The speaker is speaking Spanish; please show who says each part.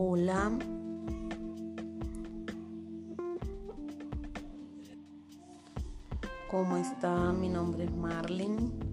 Speaker 1: Hola. ¿Cómo está? Mi nombre es Marlene.